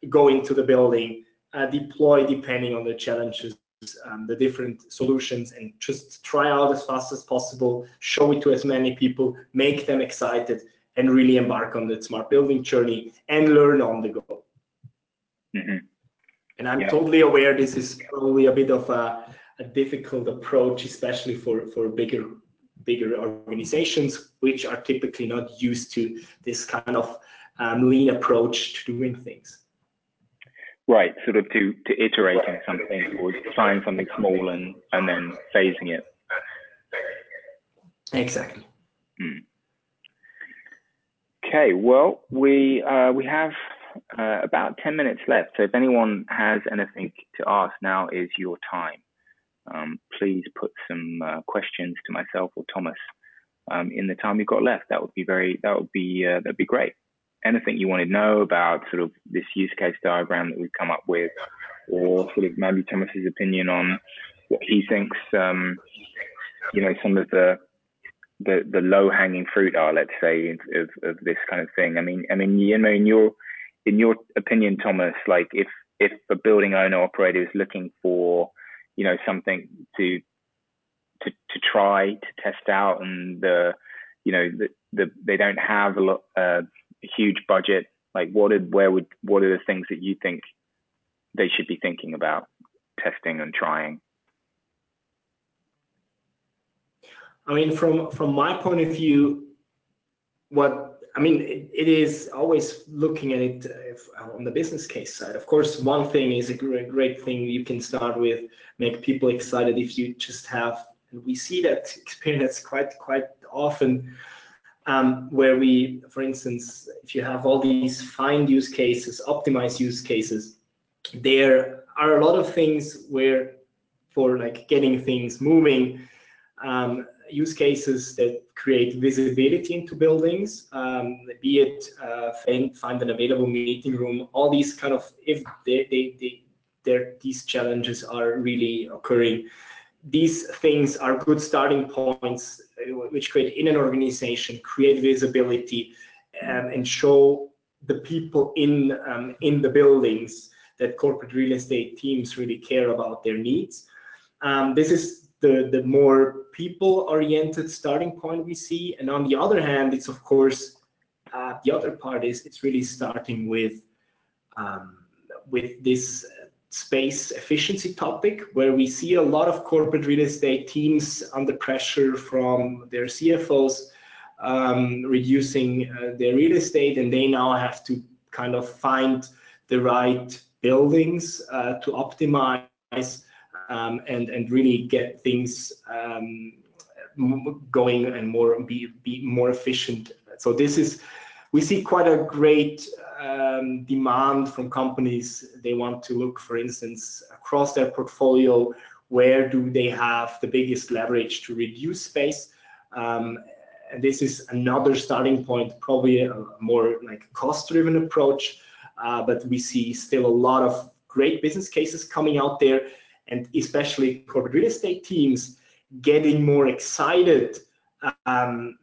go into the building, uh, deploy depending on the challenges um, the different solutions and just try out as fast as possible, show it to as many people, make them excited, and really embark on the smart building journey and learn on the go. Mm-hmm. And I'm yeah. totally aware this is probably a bit of a, a difficult approach, especially for, for bigger bigger organizations, which are typically not used to this kind of um, lean approach to doing things. Right, sort of to, to iterating something or trying something small and, and then phasing it. Exactly. Hmm. Okay, well, we uh, we have uh, about 10 minutes left. So if anyone has anything to ask, now is your time. Um, please put some uh, questions to myself or Thomas um, in the time you've got left. That would be very, that would be, uh, that'd be great. Anything you want to know about sort of this use case diagram that we've come up with, or sort of maybe Thomas's opinion on what he thinks, um, you know, some of the the the low hanging fruit are, let's say, of, of this kind of thing. I mean, I mean, you know, in your in your opinion, Thomas, like if if a building owner operator is looking for, you know, something to to to try to test out, and the you know the, the they don't have a lot uh, a huge budget, like what did where would what are the things that you think they should be thinking about testing and trying? I mean, from from my point of view, what I mean, it, it is always looking at it if, on the business case side. Of course, one thing is a great, great thing you can start with, make people excited if you just have, and we see that experience quite quite often, um, where we, for instance, if you have all these find use cases, optimize use cases, there are a lot of things where for like getting things moving, um, use cases that create visibility into buildings, um, be it uh, find, find, an available meeting room, all these kind of, if they, they, they, these challenges are really occurring, these things are good starting points uh, which create in an organization, create visibility, um, and show the people in um, in the buildings that corporate real estate teams really care about their needs. Um, this is the, more people-oriented starting point we see. And on the other hand, it's of course, uh, the other part is it's really starting with, um, with this space efficiency topic where we see a lot of corporate real estate teams under pressure from their CFOs um, reducing uh, their real estate and they now have to kind of find the right buildings uh, to optimize and and really get things um, going and more be more efficient. So this is we see quite a great um, demand from companies. They want to look, for instance, across their portfolio, where do they have the biggest leverage to reduce space. Um, and this is another starting point, probably a more like cost-driven approach. Uh, but we see still a lot of great business cases coming out there and especially corporate real estate teams getting more excited um,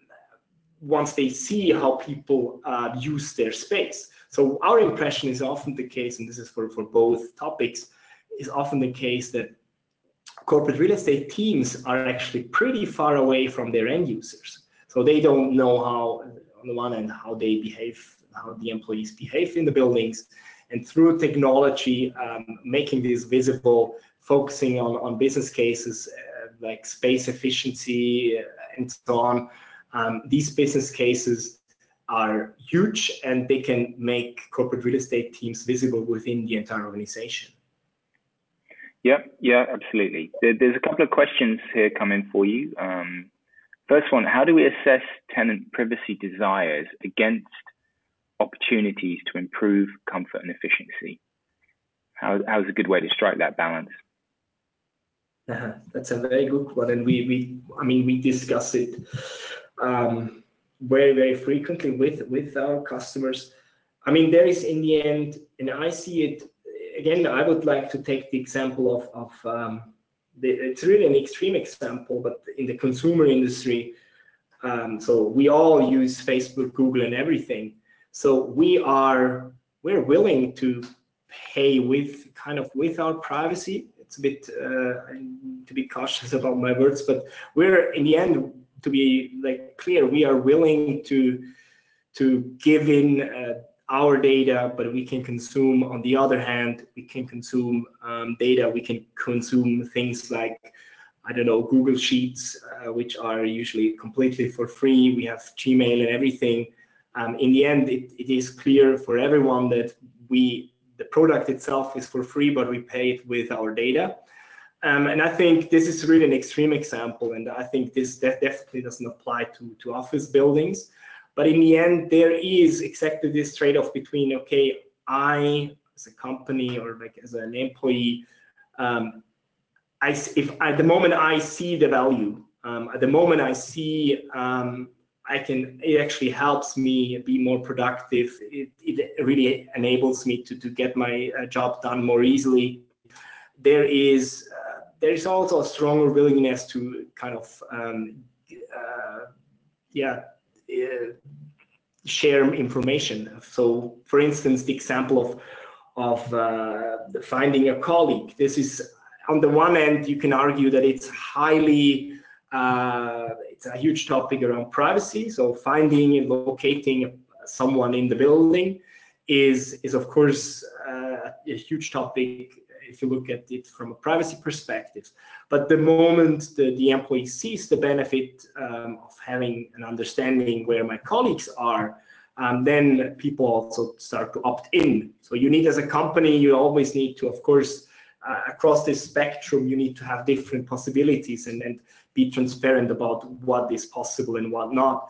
once they see how people uh, use their space. So our impression is often the case, and this is for, for both topics, is often the case that corporate real estate teams are actually pretty far away from their end users. So they don't know how, on the one hand, how they behave, how the employees behave in the buildings. And through technology, um, making this visible focusing on, on business cases uh, like space efficiency uh, and so on. Um, these business cases are huge and they can make corporate real estate teams visible within the entire organization. Yeah, yeah, absolutely. There's a couple of questions here coming for you. Um, first one, how do we assess tenant privacy desires against opportunities to improve comfort and efficiency? How, how's a good way to strike that balance? Uh, that's a very good one, and we we I mean we discuss it um, very very frequently with with our customers. I mean there is in the end, and I see it again. I would like to take the example of of um, the, it's really an extreme example, but in the consumer industry, um, so we all use Facebook, Google, and everything. So we are we're willing to pay with kind of with our privacy it's a bit uh, to be cautious about my words, but we're in the end to be like clear, we are willing to to give in uh, our data, but we can consume. On the other hand, we can consume um, data. We can consume things like I don't know Google Sheets, uh, which are usually completely for free. We have Gmail and everything. Um, in the end, it, it is clear for everyone that we the product itself is for free, but we pay it with our data. Um, and I think this is really an extreme example, and I think this definitely doesn't apply to, to office buildings. But in the end, there is exactly this trade-off between, okay, I, as a company or like as an employee, um, I if at the moment I see the value, um, at the moment I see um, I can it actually helps me be more productive. It, it really enables me to to get my uh, job done more easily. There is uh, there is also a stronger willingness to kind of um, uh, yeah uh, share information. So, for instance, the example of of uh, finding a colleague. This is on the one end, you can argue that it's highly uh, it's a huge topic around privacy. So finding and locating someone in the building is is of course uh, a huge topic if you look at it from a privacy perspective. But the moment the, the employee sees the benefit um, of having an understanding where my colleagues are, um, then people also start to opt in. So you need as a company, you always need to, of course, across this spectrum, you need to have different possibilities and, and be transparent about what is possible and what not.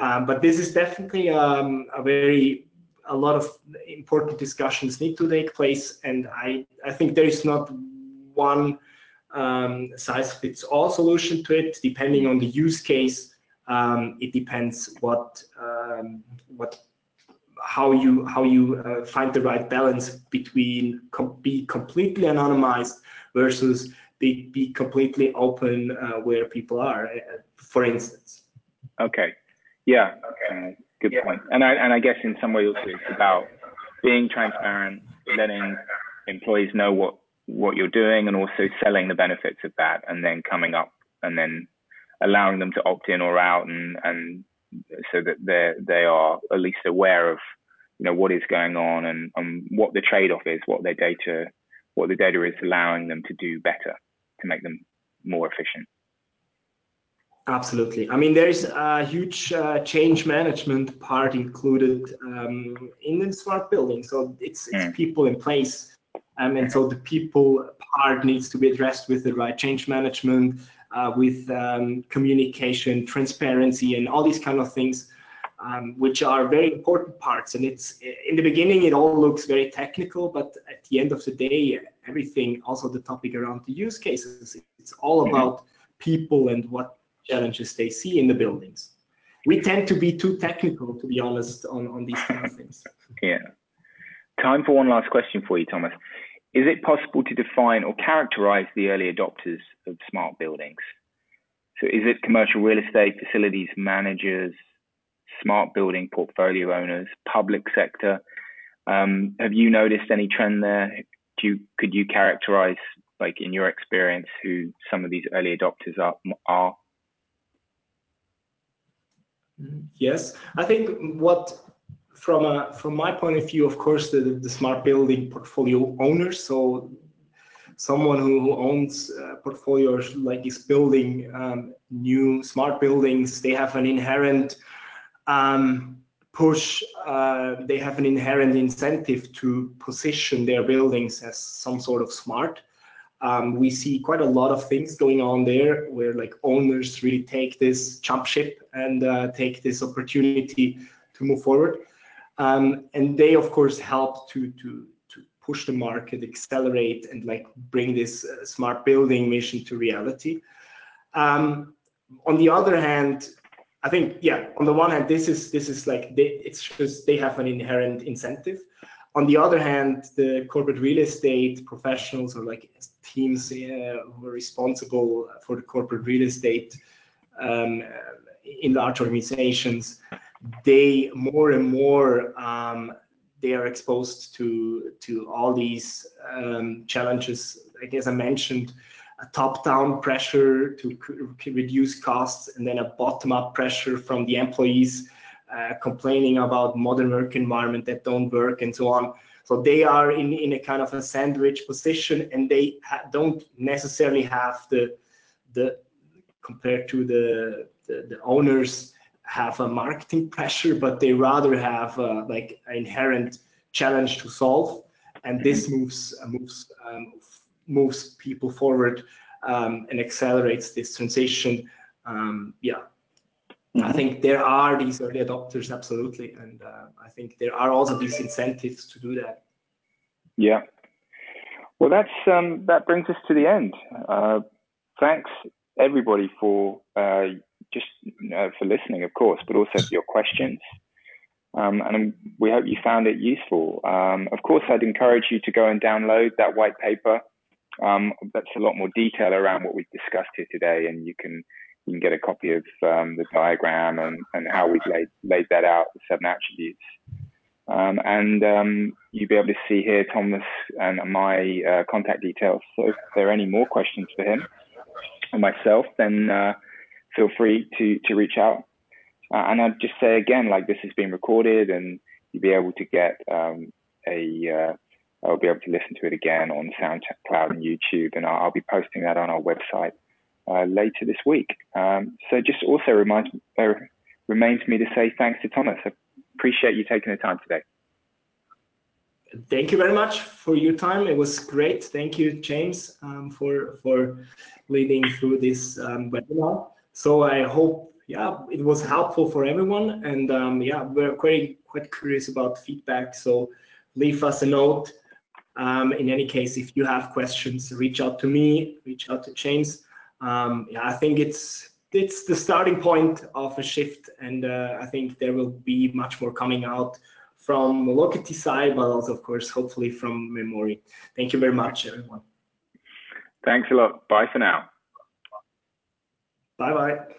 Um, but this is definitely um, a very a lot of important discussions need to take place, and I I think there is not one um, size fits all solution to it. Depending on the use case, um, it depends what um, what how you how you uh, find the right balance between com be completely anonymized versus be, be completely open uh, where people are, uh, for instance. Okay. Yeah. Okay. Uh, good yeah. point. And I and I guess in some ways it's about being transparent, letting employees know what what you're doing, and also selling the benefits of that, and then coming up and then allowing them to opt in or out, and and so that they they are at least aware of you know what is going on and, and what the trade off is, what their data what the data is allowing them to do better to make them more efficient. Absolutely. I mean, there is a huge uh, change management part included um, in the smart building. So it's, it's mm. people in place. Um, and so the people part needs to be addressed with the right change management, uh, with um, communication, transparency, and all these kind of things, um, which are very important parts. And it's in the beginning, it all looks very technical, but at the end of the day, everything, also the topic around the use cases, it's all mm-hmm. about people and what challenges they see in the buildings. We tend to be too technical, to be honest, on, on these kind of things. yeah. Time for one last question for you, Thomas. Is it possible to define or characterize the early adopters of smart buildings? So is it commercial real estate facilities managers, smart building portfolio owners, public sector? Um, have you noticed any trend there? You, could you characterize, like in your experience, who some of these early adopters are? are? Yes, I think what from a from my point of view, of course, the, the smart building portfolio owners. So someone who, who owns uh, portfolios like is building um, new smart buildings, they have an inherent um, push. Uh, they have an inherent incentive to position their buildings as some sort of smart. Um, we see quite a lot of things going on there where like owners really take this jump ship and uh, take this opportunity to move forward. Um, and they of course help to, to, to push the market, accelerate and like bring this uh, smart building mission to reality. Um, on the other hand, I think, yeah, on the one hand, this is this is like they, it's just they have an inherent incentive. On the other hand, the corporate real estate professionals or like teams uh, who are responsible for the corporate real estate um, in large organizations, they more and more um, they are exposed to to all these um, challenges. Like as I mentioned, a top-down pressure to reduce costs, and then a bottom-up pressure from the employees uh, complaining about modern work environment that don't work and so on. So they are in, in a kind of a sandwich position, and they don't necessarily have the the compared to the the, the owners have a marketing pressure, but they rather have a, like an inherent challenge to solve, and this moves moves um, moves people forward um, and accelerates this transition. Um, yeah. Mm-hmm. I think there are these early adopters, absolutely, and uh, I think there are also these incentives to do that. Yeah. Well, that's um, that brings us to the end. Uh, thanks everybody for uh, just uh, for listening, of course, but also for your questions. Um, and we hope you found it useful. Um, of course, I'd encourage you to go and download that white paper. Um, that's a lot more detail around what we've discussed here today, and you can you can get a copy of um, the diagram and, and how we've laid laid that out, the seven attributes. Um, and um, you'll be able to see here Thomas and my uh, contact details. So if there are any more questions for him or myself, then uh, feel free to to reach out. Uh, and I'd just say again, like this has been recorded, and you'll be able to get um, a. I'll be able to listen to it again on SoundCloud and YouTube, and I'll, I'll be posting that on our website uh, later this week. Um, so just also reminds uh, remains me to say thanks to Thomas. I appreciate you taking the time today. Thank you very much for your time. It was great. Thank you, James, um, for for leading through this um, webinar. So I hope yeah, it was helpful for everyone. And um, yeah, we're quite, quite curious about feedback. So leave us a note. Um, in any case, if you have questions, reach out to me, reach out to James. Um, yeah, I think it's it's the starting point of a shift, and uh, I think there will be much more coming out from the Locatee side, but also, of course, hopefully from Memoori. Thank you very much, everyone. Thanks a lot. Bye for now. Bye bye.